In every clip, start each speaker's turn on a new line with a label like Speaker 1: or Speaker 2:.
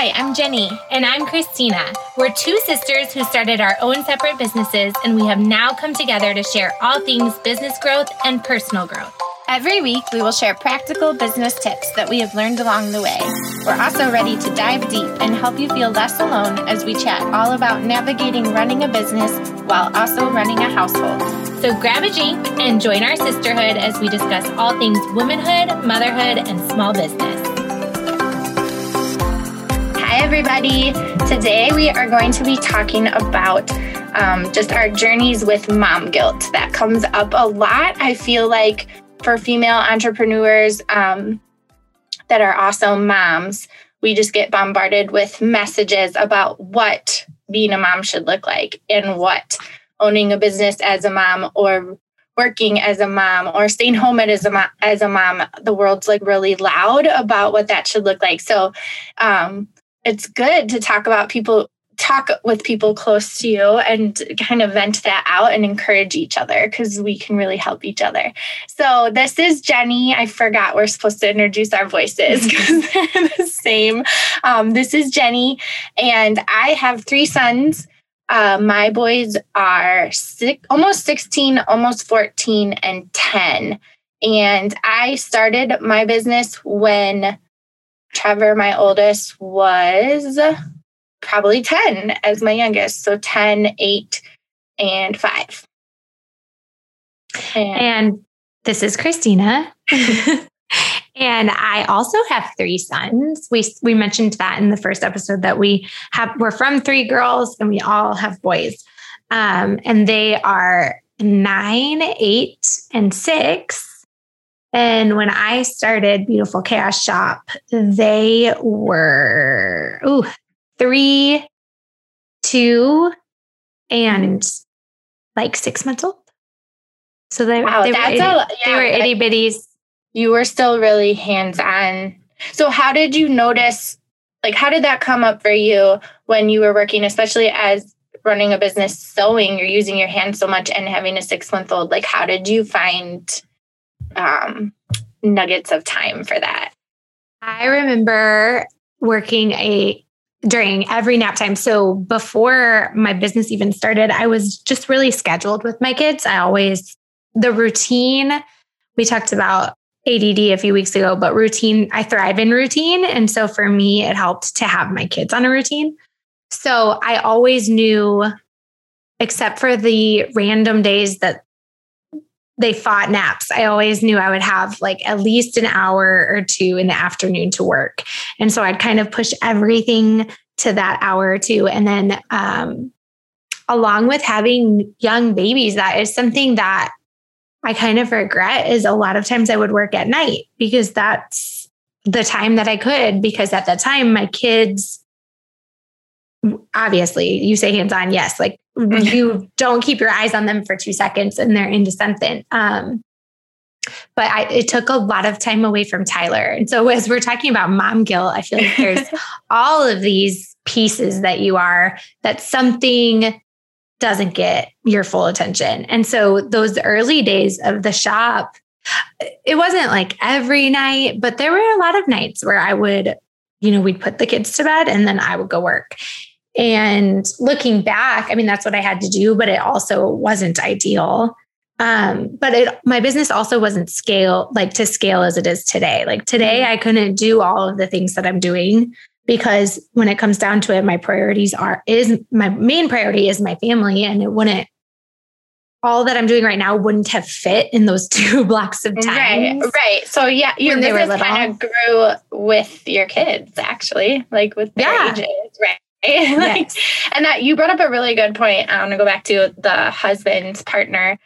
Speaker 1: Hi, I'm Jenny.
Speaker 2: And I'm Christina. We're two sisters who started our own separate businesses, and we have now come together to share all things business growth and personal growth.
Speaker 1: Every week, we will share practical business tips that we have learned along the way. We're also ready to dive deep and help you feel less alone as we chat all about navigating running a business while also running a household.
Speaker 2: So grab a drink and join our sisterhood as we discuss all things womanhood, motherhood, and small business.
Speaker 1: Everybody. Today, we are going to be talking about um, just our journeys with mom guilt. That comes up a lot. I feel like for female entrepreneurs um, that are also moms, we just get bombarded with messages about what being a mom should look like and what owning a business as a mom or working as a mom or staying home as a mom, as a mom the world's like really loud about what that should look like so um, it's good to talk about people talk with people close to you and kind of vent that out and encourage each other because we can really help each other. So, this is Jenny. I forgot we're supposed to introduce our voices because they're the same. Um, this is Jenny, and I have three sons. Uh, my boys are six, almost 16, almost 14, and 10. And I started my business when Trevor, my oldest, was probably 10 as my youngest. So 10, 8, and 5.
Speaker 2: And, and this is Christina. and I also have three sons. We we mentioned that in the first episode that we have we're from three girls and we all have boys. Um, and they are nine, eight, and six. And when I started Beautiful Chaos Shop, they were ooh, three, two, and like six months old. So they, wow, they, were, itty, a, yeah, they were itty bitties.
Speaker 1: You were still really hands on. So, how did you notice? Like, how did that come up for you when you were working, especially as running a business sewing? You're using your hands so much and having a six month old. Like, how did you find um, nuggets of time for that?
Speaker 2: I remember working a during every nap time. So before my business even started, I was just really scheduled with my kids. I always, the routine, we talked about ADD a few weeks ago, but routine, I thrive in routine. And so for me, it helped to have my kids on a routine. So I always knew, except for the random days that they fought naps. I always knew I would have like at least an hour or two in the afternoon to work. And so I'd kind of push everything to that hour or two. And then, um, along with having young babies, that is something that I kind of regret is a lot of times I would work at night because that's the time that I could. Because at that time, my kids, obviously, you say hands on, yes, like you don't keep your eyes on them for two seconds and they're into something. Um, but I, it took a lot of time away from Tyler. And so, as we're talking about mom guilt, I feel like there's all of these pieces that you are that something doesn't get your full attention. And so, those early days of the shop, it wasn't like every night, but there were a lot of nights where I would, you know, we'd put the kids to bed and then I would go work. And looking back, I mean, that's what I had to do, but it also wasn't ideal. Um, but it, my business also wasn't scale like to scale as it is today. Like today, mm-hmm. I couldn't do all of the things that I'm doing because when it comes down to it, my priorities are is my main priority is my family, and it wouldn't all that I'm doing right now wouldn't have fit in those two blocks of time.
Speaker 1: Right, right. So yeah, your business kind of grew with your kids, actually, like with their yeah. ages, right? like, yes. and that you brought up a really good point. I want to go back to the husband's partner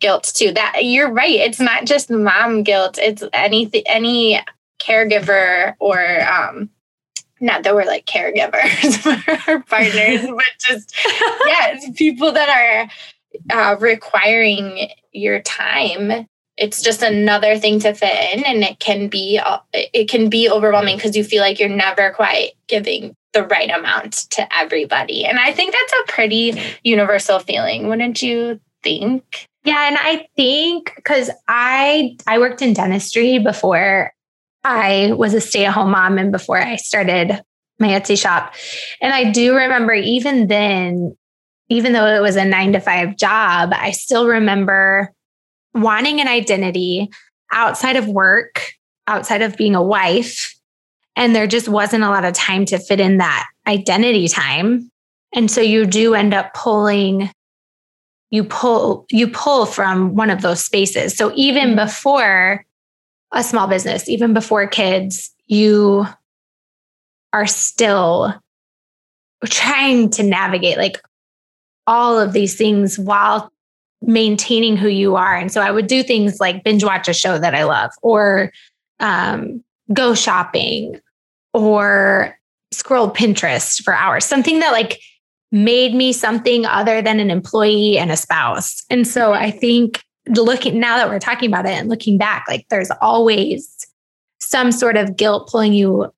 Speaker 1: guilt too. That you're right. It's not just mom guilt. It's any any caregiver or um not that we're like caregivers for our partners, but just yes, people that are uh, requiring your time it's just another thing to fit in and it can be uh, it can be overwhelming because you feel like you're never quite giving the right amount to everybody. And I think that's a pretty universal feeling, wouldn't you think?
Speaker 2: Yeah, and I think cuz I I worked in dentistry before I was a stay-at-home mom and before I started my Etsy shop. And I do remember even then, even though it was a nine to five job, I still remember wanting an identity outside of work, outside of being a wife. And there just wasn't a lot of time to fit in that identity time. And so you do end up pulling you pull you pull from one of those spaces. So even mm-hmm. before a small business, even before kids, you are still trying to navigate like all of these things while maintaining who you are. And so I would do things like binge watch a show that I love or um, go shopping or scroll Pinterest for hours, something that like made me something other than an employee and a spouse. And so I mm-hmm. think looking now that we're talking about it and looking back, like there's always some sort of guilt pulling you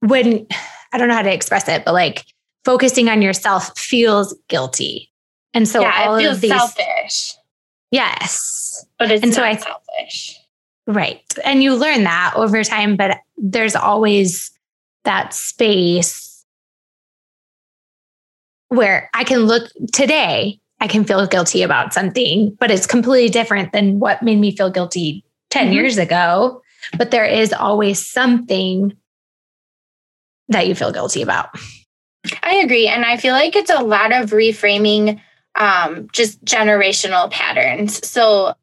Speaker 2: when I don't know how to express it, but like focusing on yourself feels guilty. And so
Speaker 1: yeah, all it feels of these, selfish.
Speaker 2: Yes.
Speaker 1: But it's and so I, selfish.
Speaker 2: Right. And you learn that over time, but there's always that space where I can look today, I can feel guilty about something, but it's completely different than what made me feel guilty 10 mm-hmm. years ago. But there is always something that you feel guilty about.
Speaker 1: I agree. And I feel like it's a lot of reframing um, just generational patterns. So,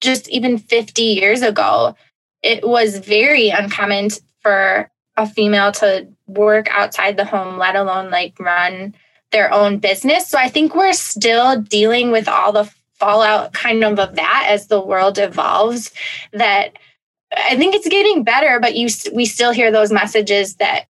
Speaker 1: just even 50 years ago, it was very uncommon for a female to work outside the home, let alone like run their own business. So, I think we're still dealing with all the fallout kind of of that as the world evolves that I think it's getting better, but you we still hear those messages that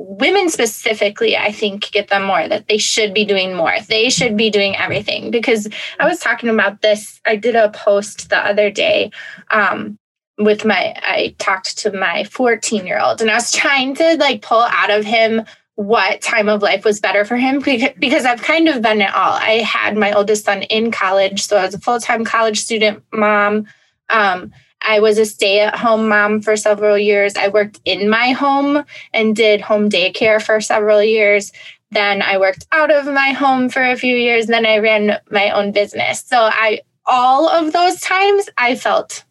Speaker 1: women specifically i think get them more that they should be doing more they should be doing everything because i was talking about this i did a post the other day um, with my i talked to my 14 year old and i was trying to like pull out of him what time of life was better for him because I've kind of been it all. I had my oldest son in college, so I was a full time college student mom. Um, I was a stay at home mom for several years. I worked in my home and did home daycare for several years. Then I worked out of my home for a few years. Then I ran my own business. So I, all of those times, I felt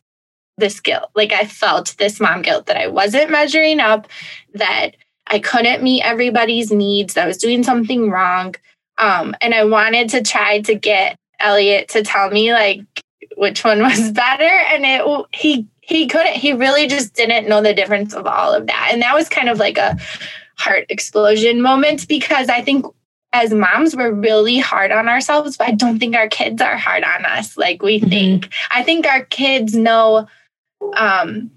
Speaker 1: this guilt. Like I felt this mom guilt that I wasn't measuring up, that I couldn't meet everybody's needs, that I was doing something wrong. Um, and I wanted to try to get Elliot to tell me, like, which one was better and it he he couldn't he really just didn't know the difference of all of that and that was kind of like a heart explosion moment because i think as moms we're really hard on ourselves but i don't think our kids are hard on us like we mm-hmm. think i think our kids know um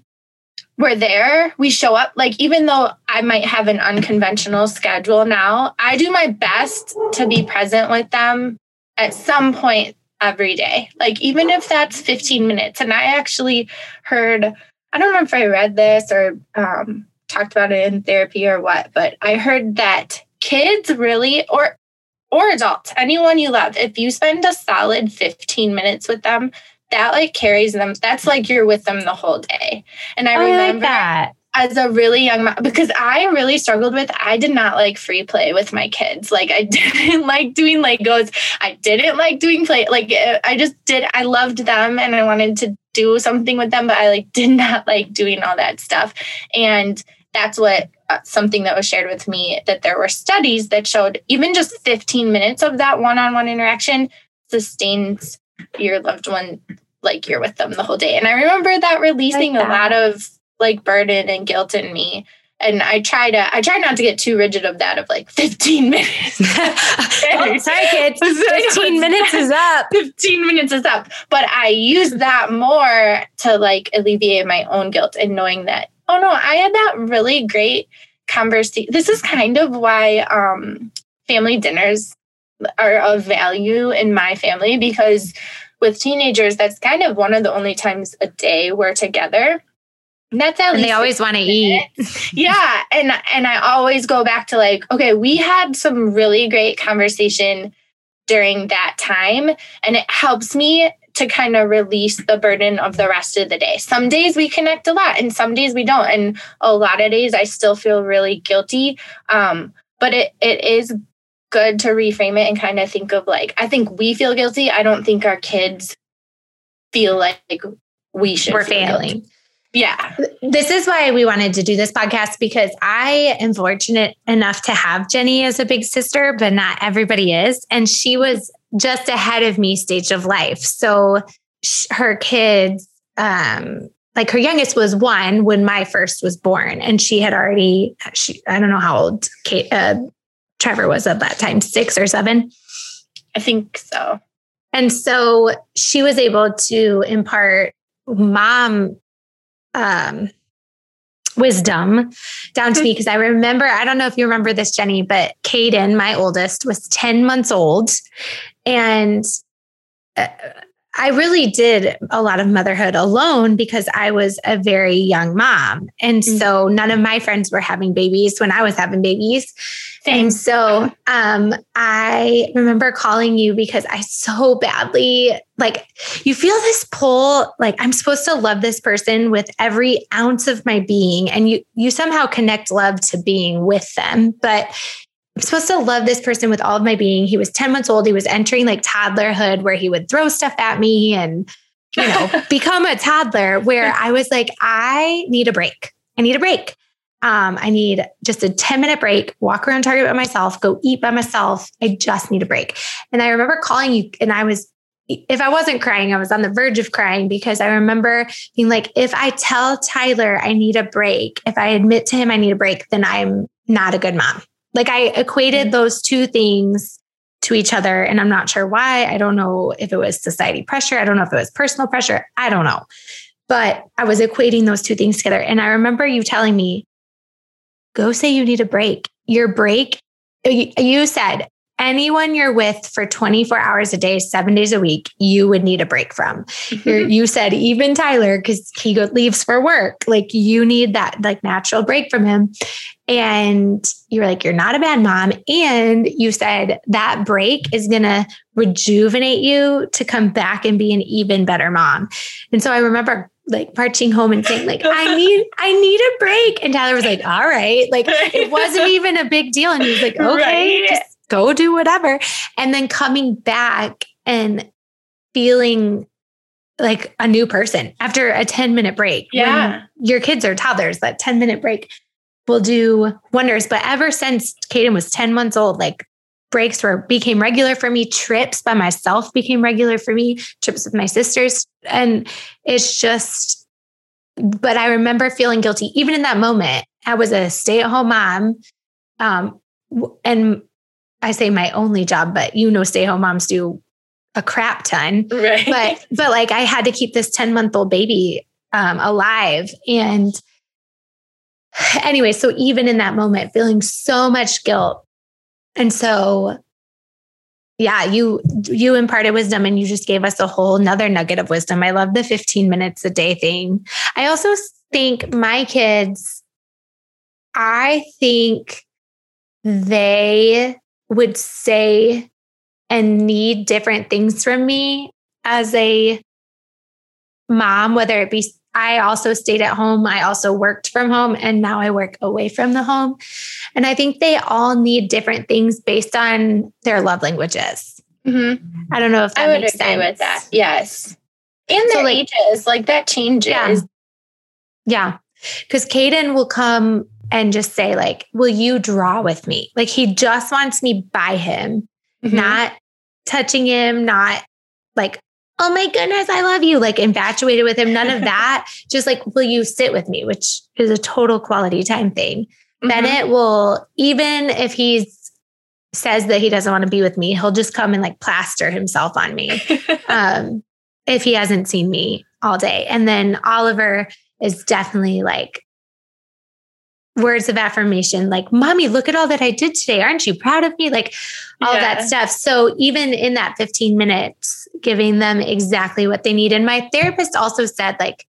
Speaker 1: we're there we show up like even though i might have an unconventional schedule now i do my best to be present with them at some point every day. Like, even if that's 15 minutes. And I actually heard, I don't know if I read this or um, talked about it in therapy or what, but I heard that kids really, or or adults, anyone you love, if you spend a solid 15 minutes with them, that like carries them. That's like you're with them the whole day. And I, I remember like that as a really young mom because I really struggled with I did not like free play with my kids. Like I didn't like doing Legos. I didn't like doing play like uh, I just did I loved them and I wanted to do something with them but I like did not like doing all that stuff. And that's what uh, something that was shared with me that there were studies that showed even just 15 minutes of that one-on-one interaction sustains your loved one like you're with them the whole day. And I remember that releasing like that. a lot of like burden and guilt in me and I try to I try not to get too rigid of that of like 15 minutes.
Speaker 2: oh, sorry, kids. 15 minutes is up.
Speaker 1: 15 minutes is up. But I use that more to like alleviate my own guilt and knowing that, oh no, I had that really great conversation. This is kind of why um, family dinners are of value in my family because with teenagers, that's kind of one of the only times a day we're together And
Speaker 2: that's at and they always want to eat.
Speaker 1: yeah. And and I always go back to like, okay, we had some really great conversation during that time. And it helps me to kind of release the burden of the rest of the day. Some days we connect a lot and some days we don't. And a lot of days I still feel really guilty. Um, but it it is good to reframe it and kind of think of like, I think we feel guilty. I don't think our kids feel like we should.
Speaker 2: We're failing.
Speaker 1: Guilty. Yeah.
Speaker 2: This is why we wanted to do this podcast because I am fortunate enough to have Jenny as a big sister, but not everybody is. And she was just ahead of me stage of life. So her kids, um, like her youngest was one when my first was born, and she had already, she, I don't know how old Kate, uh, Trevor was at that time, six or seven.
Speaker 1: I think so.
Speaker 2: And so she was able to impart mom um, wisdom down to me because I remember, I don't know if you remember this, Jenny, but Caden, my oldest, was 10 months old. And uh, I really did a lot of motherhood alone because I was a very young mom. And mm-hmm. so none of my friends were having babies when I was having babies. Same. And so um, I remember calling you because I so badly like you feel this pull like I'm supposed to love this person with every ounce of my being and you you somehow connect love to being with them but I'm supposed to love this person with all of my being. He was 10 months old. He was entering like toddlerhood where he would throw stuff at me and, you know, become a toddler where I was like, I need a break. I need a break. Um, I need just a 10 minute break, walk around Target by myself, go eat by myself. I just need a break. And I remember calling you and I was, if I wasn't crying, I was on the verge of crying because I remember being like, if I tell Tyler I need a break, if I admit to him I need a break, then I'm not a good mom. Like I equated mm-hmm. those two things to each other. And I'm not sure why. I don't know if it was society pressure. I don't know if it was personal pressure. I don't know. But I was equating those two things together. And I remember you telling me, go say you need a break. Your break, you said, anyone you're with for 24 hours a day, seven days a week, you would need a break from. you said even Tyler, because he leaves for work, like you need that like natural break from him. And you were like, you're not a bad mom. And you said that break is going to rejuvenate you to come back and be an even better mom. And so I remember like marching home and saying like i need i need a break and tyler was like all right like it wasn't even a big deal and he was like okay right. just go do whatever. And then coming back and feeling like a new person after a 10 minute break.
Speaker 1: Yeah.
Speaker 2: When your kids are toddlers, that 10 minute break will do wonders. But ever since Caden was 10 months old, like breaks were became regular for me. Trips by myself became regular for me, trips with my sisters. And it's just, but I remember feeling guilty. Even in that moment, I was a stay at home mom. Um, and I say my only job, but you know, stay home moms do a crap ton.
Speaker 1: Right.
Speaker 2: But but like I had to keep this 10 month old baby um, alive. And anyway, so even in that moment, feeling so much guilt. And so yeah, you you imparted wisdom and you just gave us a whole another nugget of wisdom. I love the 15 minutes a day thing. I also think my kids, I think they would say and need different things from me as a mom, whether it be I also stayed at home. I also worked from home and now I work away from the home. And I think they all need different things based on their love languages. Mm-hmm. I don't know if that I would makes agree sense. with that.
Speaker 1: Yes. And their so like, ages, like that changes.
Speaker 2: Yeah. yeah. Cause Caden will come and just say like will you draw with me? Like he just wants me by him mm-hmm. not touching him not like oh my goodness i love you like infatuated with him none of that. Just like will you sit with me? Which is a total quality time thing. Mm-hmm. bennett will even if he's says that he doesn't want to be with me he'll just come and like plaster himself on me um if he hasn't seen me all day. And then oliver is definitely like words of affirmation like mommy look at all that i did today. Aren't you proud of me? Like all yeah. that stuff. So even in that 15 minutes giving them exactly what they need. And my therapist also said like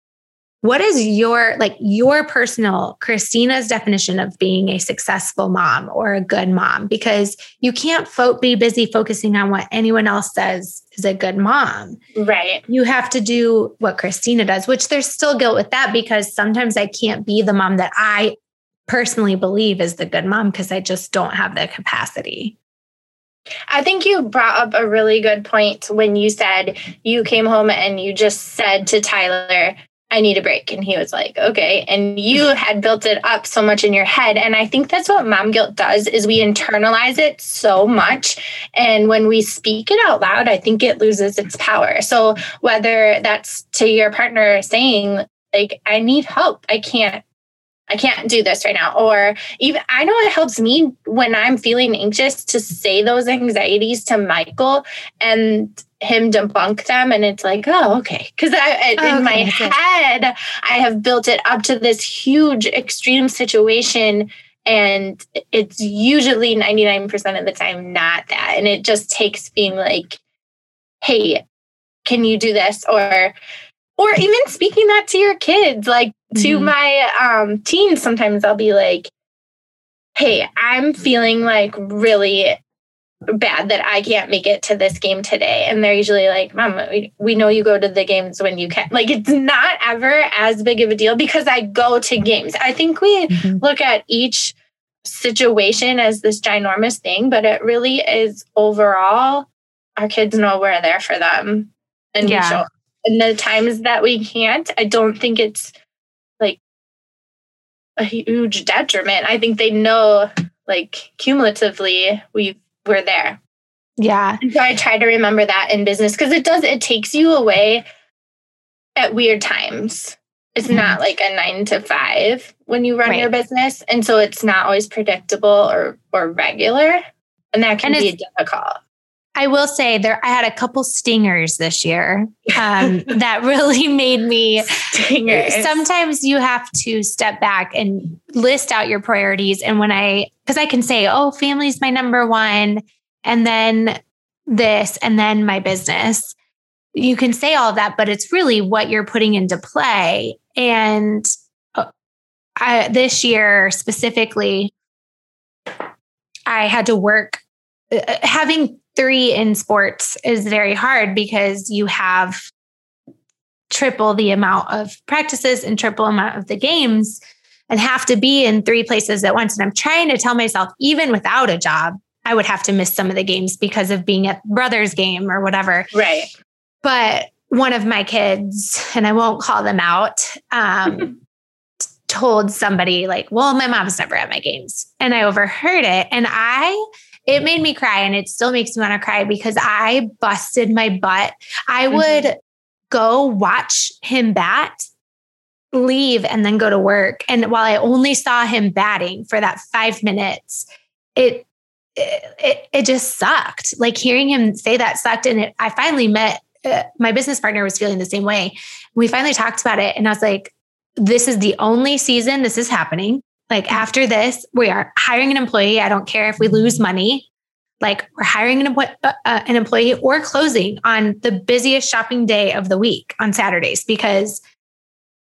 Speaker 2: what is your like your personal christina's definition of being a successful mom or a good mom? Because you can't fo- be busy focusing on what anyone else says is a good mom.
Speaker 1: Right.
Speaker 2: You have to do what christina does which there's still guilt with that because sometimes i can't be the mom that i personally believe is the good mom because i just don't have the capacity
Speaker 1: I think you brought up a really good point when you said you came home and you just said to Tyler, I need a break. And he was like, okay. And you had built it up so much in your head. And I think that's what mom guilt does is we internalize it so much. And when we speak it out loud, I think it loses its power. So whether that's to your partner saying, like, I need help. I can't I can't do this right now. Or even, I know it helps me when I'm feeling anxious to say those anxieties to Michael and him debunk them. And it's like, oh, okay. Because I, in okay, my head, I have built it up to this huge extreme situation. And it's usually 99% of the time not that. And it just takes being like, hey, can you do this? Or, or even speaking that to your kids, like to mm-hmm. my um, teens, sometimes I'll be like, hey, I'm feeling like really bad that I can't make it to this game today. And they're usually like, Mom, we, we know you go to the games when you can. Like, it's not ever as big of a deal because I go to games. I think we mm-hmm. look at each situation as this ginormous thing, but it really is overall, our kids know we're there for them. And yeah. we show. And the times that we can't, I don't think it's like a huge detriment. I think they know like cumulatively we we're there.
Speaker 2: Yeah.
Speaker 1: And so I try to remember that in business because it does it takes you away at weird times. It's mm-hmm. not like a 9 to 5 when you run right. your business and so it's not always predictable or or regular and that can and be difficult.
Speaker 2: I will say there I had a couple stingers this year um, that really made me stingers. sometimes you have to step back and list out your priorities. And when I because I can say oh family's my number one and then this and then my business. You can say all that but it's really what you're putting into play. And uh, I, this year specifically I had to work uh, having three in sports is very hard because you have triple the amount of practices and triple amount of the games and have to be in three places at once. And I'm trying to tell myself, even without a job, I would have to miss some of the games because of being at brother's game or whatever.
Speaker 1: Right.
Speaker 2: But one of my kids, and I won't call them out, um, told somebody like, well, my mom's never at my games. And I overheard it. And I it made me cry and it still makes me want to cry because I busted my butt. I mm-hmm. would go watch him bat, leave, and then go to work. And while I only saw him batting for that five minutes, it it, it just sucked. Like hearing him say that sucked. And it, I finally met uh, my business partner was feeling the same way. We finally talked about it, and I was like, "This is the only season this is happening. Like after this, we are hiring an employee. I don't care if we lose money. Like we're hiring an, uh, uh, an employee or closing on the busiest shopping day of the week on Saturdays because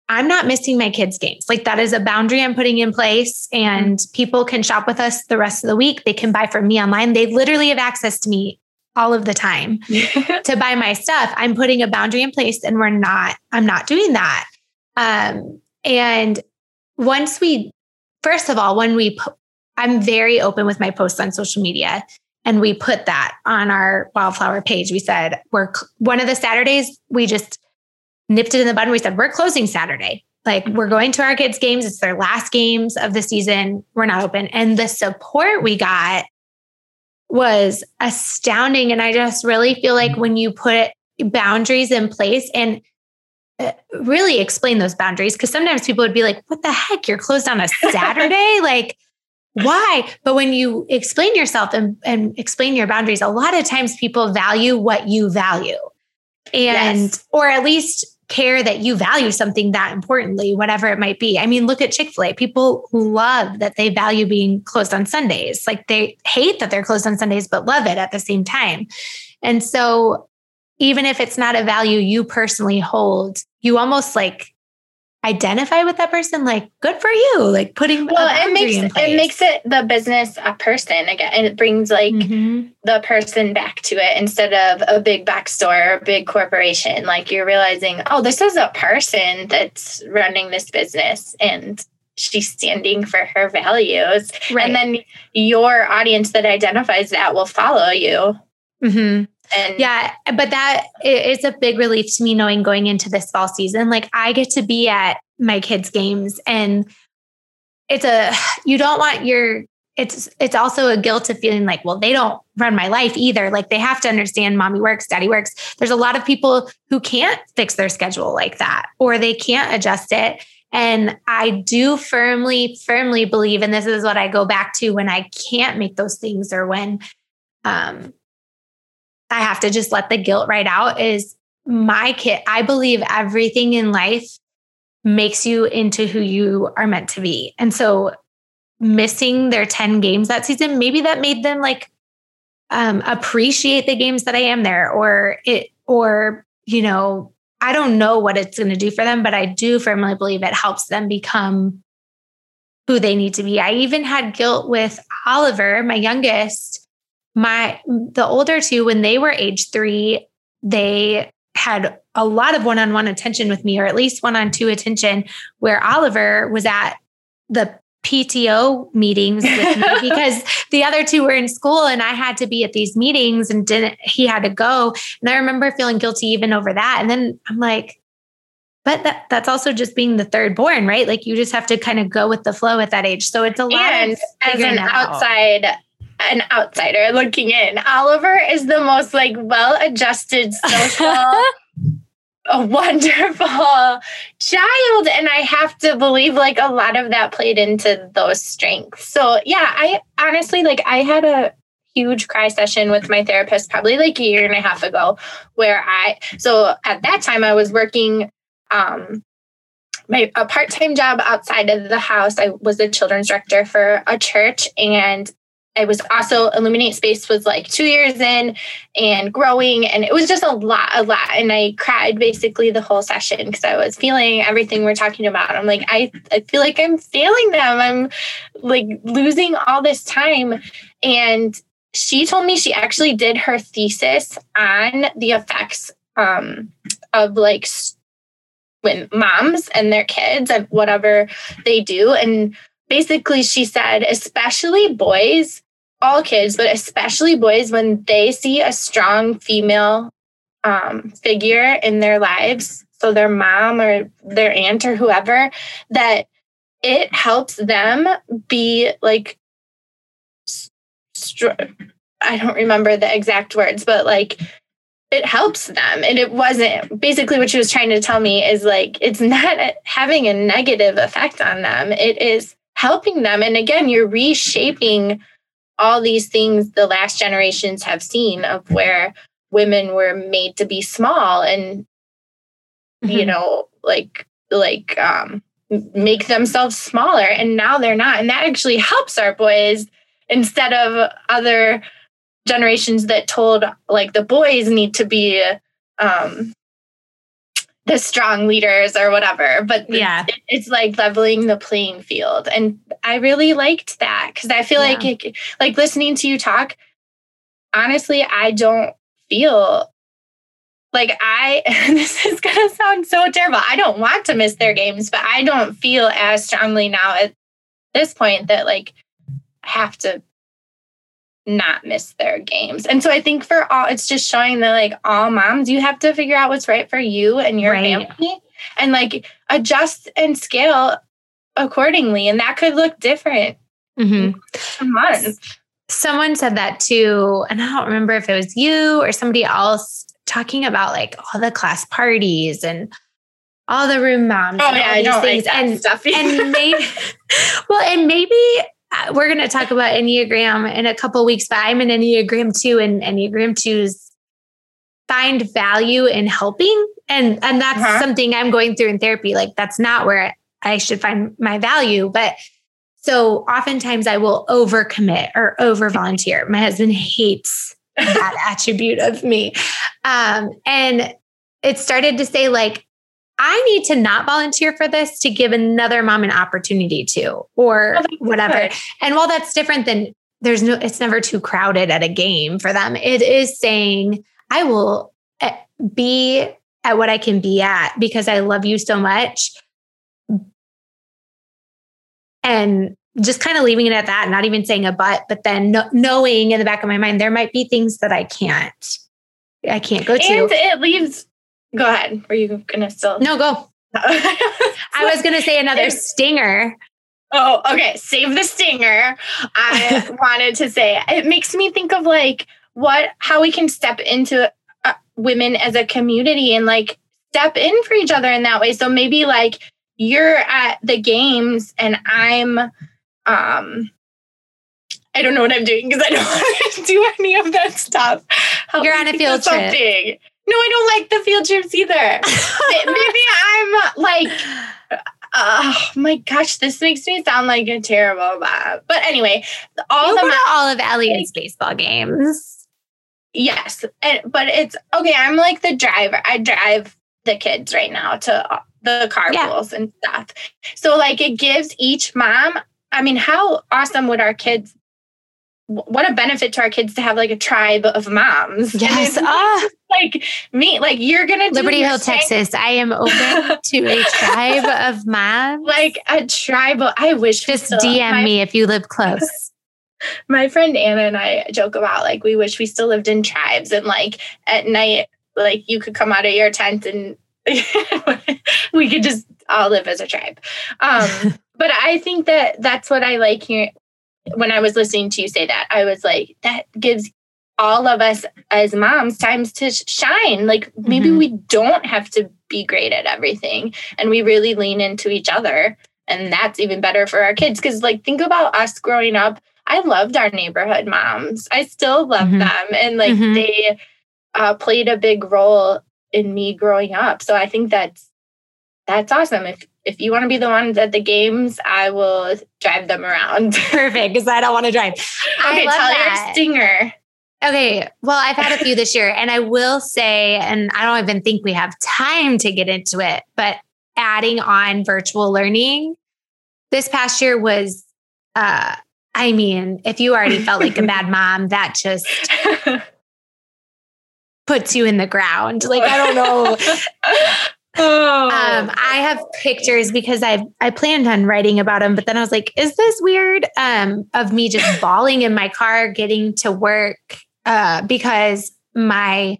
Speaker 2: I'm not missing my kids' games. Like that is a boundary I'm putting in place, and mm-hmm. people can shop with us the rest of the week. They can buy from me online. They literally have access to me all of the time to buy my stuff. I'm putting a boundary in place, and we're not. I'm not doing that. Um, and once we first of all, when we, po- I'm very open with my posts on social media. And we put that on our wildflower page. We said, we're one of the Saturdays, we just nipped it in the bud. We said, we're closing Saturday. Like we're going to our kids' games. It's their last games of the season. We're not open. And the support we got was astounding. And I just really feel like when you put boundaries in place and really explain those boundaries because sometimes people would be like, what the heck? You're closed on a Saturday? like, why? But when you explain yourself and, and explain your boundaries, a lot of times people value what you value and, yes. or at least care that you value something that importantly, whatever it might be. I mean, look at Chick fil A. People love that they value being closed on Sundays. Like they hate that they're closed on Sundays, but love it at the same time. And so even if it's not a value you personally hold, you almost like identify with that person, like good for you. Like putting
Speaker 1: well, it makes it makes it the business a person again, and it brings like mm-hmm. the person back to it instead of a big box store or a big corporation. Like you're realizing, oh, this is a person that's running this business, and she's standing for her values. Right. And then your audience that identifies that will follow you.
Speaker 2: Mm-hmm. And yeah, but that it's a big relief to me knowing going into this fall season. Like I get to be at my kids' games and it's a you don't want your it's it's also a guilt of feeling like, well, they don't run my life either. Like they have to understand mommy works, daddy works. There's a lot of people who can't fix their schedule like that, or they can't adjust it. And I do firmly, firmly believe, and this is what I go back to when I can't make those things or when um, I have to just let the guilt right out is my kid. I believe everything in life makes you into who you are meant to be. And so missing their 10 games that season, maybe that made them like um, appreciate the games that I am there or it, or, you know, I don't know what it's going to do for them, but I do firmly believe it helps them become who they need to be. I even had guilt with Oliver, my youngest. My the older two, when they were age three, they had a lot of one-on-one attention with me, or at least one-on-two attention, where Oliver was at the PTO meetings with me because the other two were in school and I had to be at these meetings and didn't he had to go. And I remember feeling guilty even over that. And then I'm like, but that, that's also just being the third born, right? Like you just have to kind of go with the flow at that age. So it's a lot and
Speaker 1: as an outside an outsider looking in. Oliver is the most like well-adjusted social a wonderful child and i have to believe like a lot of that played into those strengths so yeah i honestly like i had a huge cry session with my therapist probably like a year and a half ago where i so at that time i was working um my a part-time job outside of the house i was a children's director for a church and I was also Illuminate Space was like two years in and growing, and it was just a lot, a lot. And I cried basically the whole session because I was feeling everything we're talking about. I'm like, I, I feel like I'm failing them. I'm like losing all this time. And she told me she actually did her thesis on the effects um, of like when moms and their kids and whatever they do. And basically she said especially boys all kids but especially boys when they see a strong female um, figure in their lives so their mom or their aunt or whoever that it helps them be like str- i don't remember the exact words but like it helps them. And it wasn't basically what she was trying to tell me is like it's not having a negative effect on them. It is helping them. And again, you're reshaping all these things the last generations have seen of where women were made to be small and mm-hmm. you know like like um make themselves smaller and now they're not and that actually helps our boys instead of other generations that told like the boys need to be um the strong leaders or whatever but
Speaker 2: yeah.
Speaker 1: it, it's like leveling the playing field. And i really liked that because i feel yeah. like it, like listening to you talk honestly i don't feel like i this is gonna sound so terrible. I don't want to miss their games but i don't feel as strongly now at this point that like I have to not miss their games. And so I think for all, it's just showing that like all moms, you have to figure out what's right for you and your right. family and like adjust and scale accordingly. And that could look different
Speaker 2: mm-hmm. month. Someone said that too. And I don't remember if it was you or somebody else talking about like all the class parties and all the room moms.
Speaker 1: Oh, yeah, I don't things. like
Speaker 2: and,
Speaker 1: stuff.
Speaker 2: and maybe, well, and maybe we're going to talk about Enneagram in a couple weeks, but I'm an Enneagram 2 and Enneagram 2s find value in helping. And, and that's uh-huh. something I'm going through in therapy. Like that's not where I should find my value. But so oftentimes I will overcommit or over volunteer. My husband hates that attribute of me. Um, and it started to say like, I need to not volunteer for this to give another mom an opportunity to, or oh, whatever. Good. And while that's different than there's no, it's never too crowded at a game for them. It is saying, I will eh, be at what I can be at because I love you so much. And just kind of leaving it at that, not even saying a but, but then no, knowing in the back of my mind, there might be things that I can't, I can't go to.
Speaker 1: And it leaves, go ahead. Were you going to still?
Speaker 2: No, go. I was going to say another stinger.
Speaker 1: Oh, okay. Save the stinger. I wanted to say it makes me think of like what, how we can step into uh, women as a community and like step in for each other in that way. So maybe like you're at the games and I'm um I don't know what I'm doing because I don't want to do any of that stuff.
Speaker 2: Help You're on a field trip. Something.
Speaker 1: No, I don't like the field trips either. Maybe I'm like, oh my gosh, this makes me sound like a terrible mom. But anyway,
Speaker 2: all you the all of Elliot's baseball games.
Speaker 1: Yes, and, but it's okay. I'm like the driver. I drive the kids right now to uh, the carpools yeah. and stuff. So like it gives each mom I mean, how awesome would our kids what a benefit to our kids to have like a tribe of moms.
Speaker 2: Yes. Ah.
Speaker 1: Like me, like you're gonna
Speaker 2: Liberty Hill, Texas. I am open to a tribe of moms.
Speaker 1: Like a tribe. I wish
Speaker 2: just DM my, me if you live close.
Speaker 1: My friend Anna and I joke about like we wish we still lived in tribes and like at night, like you could come out of your tent and we could just all live as a tribe. Um but I think that that's what I like here. When I was listening to you say that, I was like, that gives all of us as moms times to shine. Like maybe mm-hmm. we don't have to be great at everything and we really lean into each other. And that's even better for our kids. Cause like think about us growing up. I loved our neighborhood moms. I still love mm-hmm. them. And like mm-hmm. they uh, played a big role in me growing up. So I think that's that's awesome. If if you want to be the ones at the games, I will drive them around.
Speaker 2: Perfect, because I don't want to drive.
Speaker 1: okay, tell that. your stinger.
Speaker 2: Okay, well, I've had a few this year, and I will say, and I don't even think we have time to get into it, but adding on virtual learning this past year was, uh, I mean, if you already felt like a bad mom, that just puts you in the ground. Like, I don't know. Oh. Um, I have pictures because I I planned on writing about them, but then I was like, is this weird? Um, of me just bawling in my car getting to work uh, because my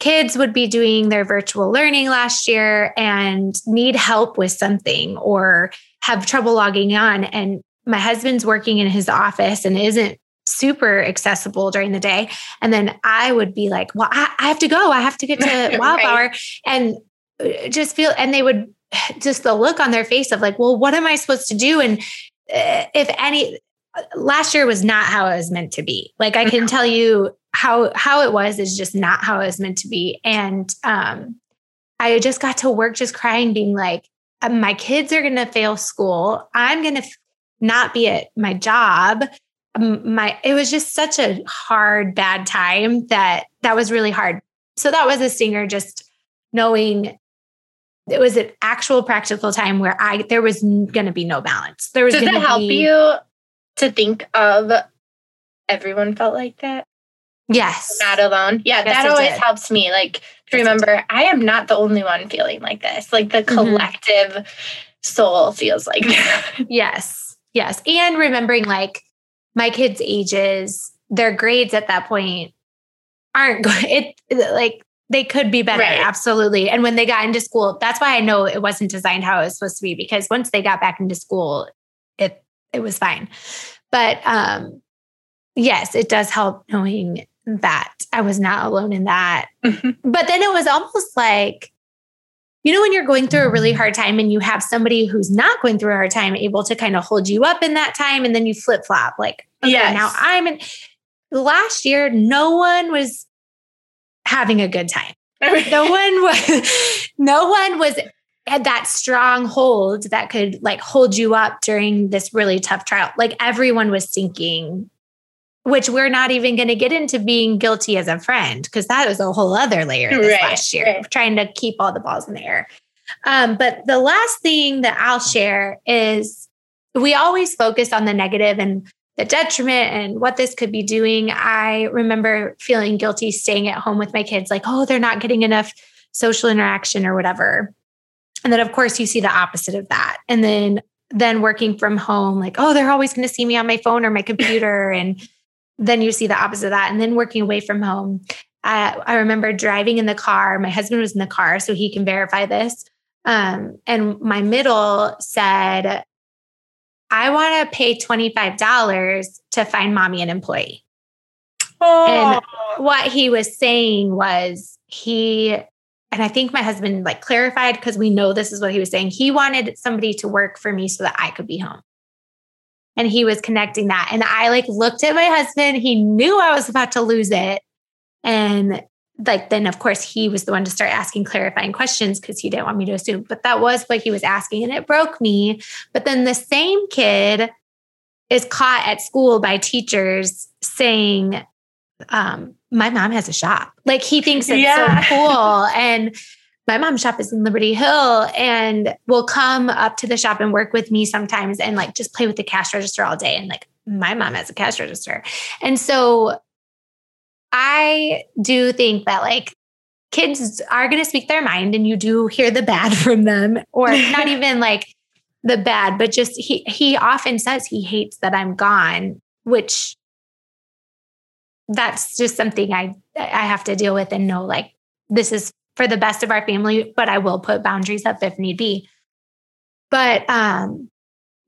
Speaker 2: kids would be doing their virtual learning last year and need help with something or have trouble logging on. And my husband's working in his office and isn't super accessible during the day. And then I would be like, well, I, I have to go. I have to get to Wildflower. right. And just feel and they would just the look on their face of like well what am i supposed to do? And uh, if any last year was not how it was meant to be. Like i can tell you how how it was is just not how it was meant to be. And um i just got to work just crying being like um, my kids are going to fail school. I'm going to not be at my job. Um, my it was just such a hard bad time that that was really hard. So that was a stinger just knowing it was an actual practical time where I there was going to be no balance. There was.
Speaker 1: Does it help be, you to think of everyone felt like that?
Speaker 2: Yes,
Speaker 1: not alone. Yeah, yes, that always did. helps me. Like to remember, I am not the only one feeling like this. Like the mm-hmm. collective mm-hmm. soul feels like that.
Speaker 2: Yes, yes, and remembering like my kids' ages, their grades at that point aren't good. It like they could be better right. absolutely and when they got into school that's why i know it wasn't designed how it was supposed to be because once they got back into school it it was fine but um yes it does help knowing that i was not alone in that mm-hmm. but then it was almost like you know when you're going through a really hard time and you have somebody who's not going through a hard time able to kind of hold you up in that time and then you flip flop like okay, yes. now i'm in last year no one was having a good time. no one was no one was had that strong hold that could like hold you up during this really tough trial. Like everyone was sinking, which we're not even going to get into being guilty as a friend because that was a whole other layer this right, last year, right. trying to keep all the balls in the air. Um, but the last thing that I'll share is we always focus on the negative and the detriment and what this could be doing. I remember feeling guilty staying at home with my kids, like, oh, they're not getting enough social interaction or whatever. And then, of course, you see the opposite of that. And then, then working from home, like, oh, they're always going to see me on my phone or my computer. and then you see the opposite of that. And then working away from home. I, I remember driving in the car. My husband was in the car, so he can verify this. Um, and my middle said, I want to pay $25 to find mommy an employee. Oh. And what he was saying was he, and I think my husband like clarified because we know this is what he was saying. He wanted somebody to work for me so that I could be home. And he was connecting that. And I like looked at my husband. He knew I was about to lose it. And like then of course he was the one to start asking clarifying questions because he didn't want me to assume but that was what he was asking and it broke me. But then the same kid is caught at school by teachers saying um, my mom has a shop. Like he thinks it's yeah. so cool and my mom's shop is in liberty hill and will come up to the shop and work with me sometimes and like just play with the cash register all day and like my mom has a cash register. And so I do think that like kids are going to speak their mind and you do hear the bad from them or not even like the bad but just he he often says he hates that I'm gone which that's just something I I have to deal with and know like this is for the best of our family but I will put boundaries up if need be but um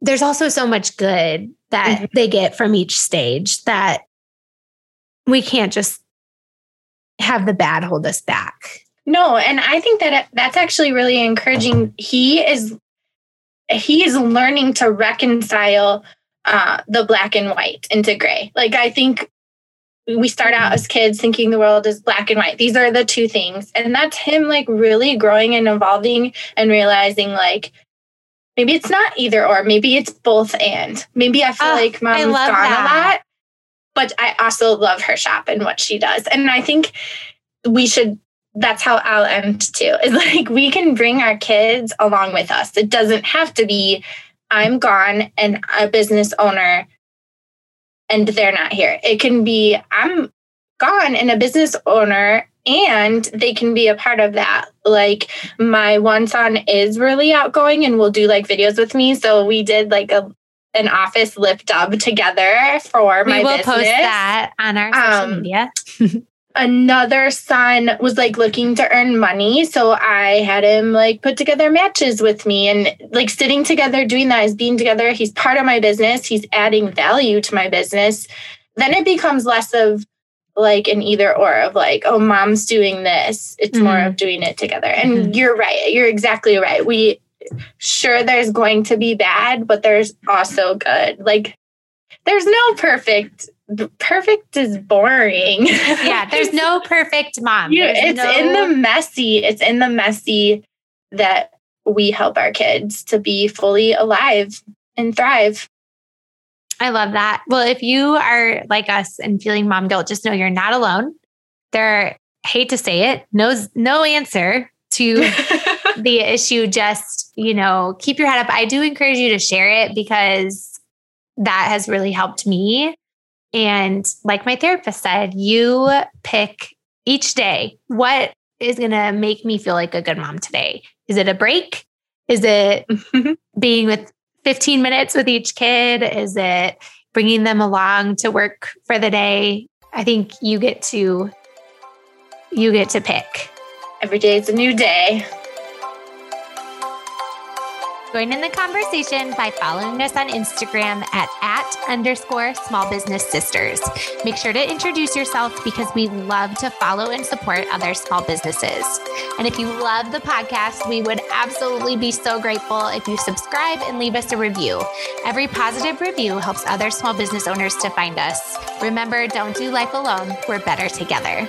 Speaker 2: there's also so much good that mm-hmm. they get from each stage that we can't just have the bad hold us back.
Speaker 1: No, and I think that that's actually really encouraging. He is he is learning to reconcile uh, the black and white into gray. Like I think we start out as kids thinking the world is black and white. These are the two things, and that's him like really growing and evolving and realizing like maybe it's not either or, maybe it's both and. Maybe I feel oh, like mom's gone that. a lot, but I also love her shop and what she does. And I think we should that's how I'll end too. Is like we can bring our kids along with us. It doesn't have to be I'm gone and a business owner and they're not here. It can be I'm gone and a business owner and they can be a part of that. Like my one son is really outgoing and will do like videos with me. So we did like a an office lip dub together for we my will business. post
Speaker 2: that on our social um, media.
Speaker 1: another son was like looking to earn money so i had him like put together matches with me and like sitting together doing that is being together he's part of my business he's adding value to my business then it becomes less of like an either or of like oh mom's doing this it's mm-hmm. more of doing it together and mm-hmm. you're right you're exactly right we sure there's going to be bad, but there's also good. Like there's no perfect perfect is boring.
Speaker 2: yeah, there's no perfect mom.
Speaker 1: You, it's no... in the messy, it's in the messy that we help our kids to be fully alive and thrive.
Speaker 2: I love that. Well, if you are like us and feeling mom guilt, just know you're not alone. There, hate to say it, no, no answer to the issue. Just, you know, keep your head up. I do encourage you to share it because that has really helped me. And like my therapist said, you pick each day what is going to make me feel like a good mom today. Is it a break? Is it being with 15 minutes with each kid? Is it bringing them along to work for the day? I think you get to you get to pick.
Speaker 1: Every day is a new day.
Speaker 2: Join in the conversation by following us on Instagram at at underscore small business sisters. Make sure to introduce yourself because we love to follow and support other small businesses. And if you love the podcast, we would absolutely be so grateful if you subscribe and leave us a review. Every positive review helps other small business owners to find us. Remember, don't do life alone. We're better together.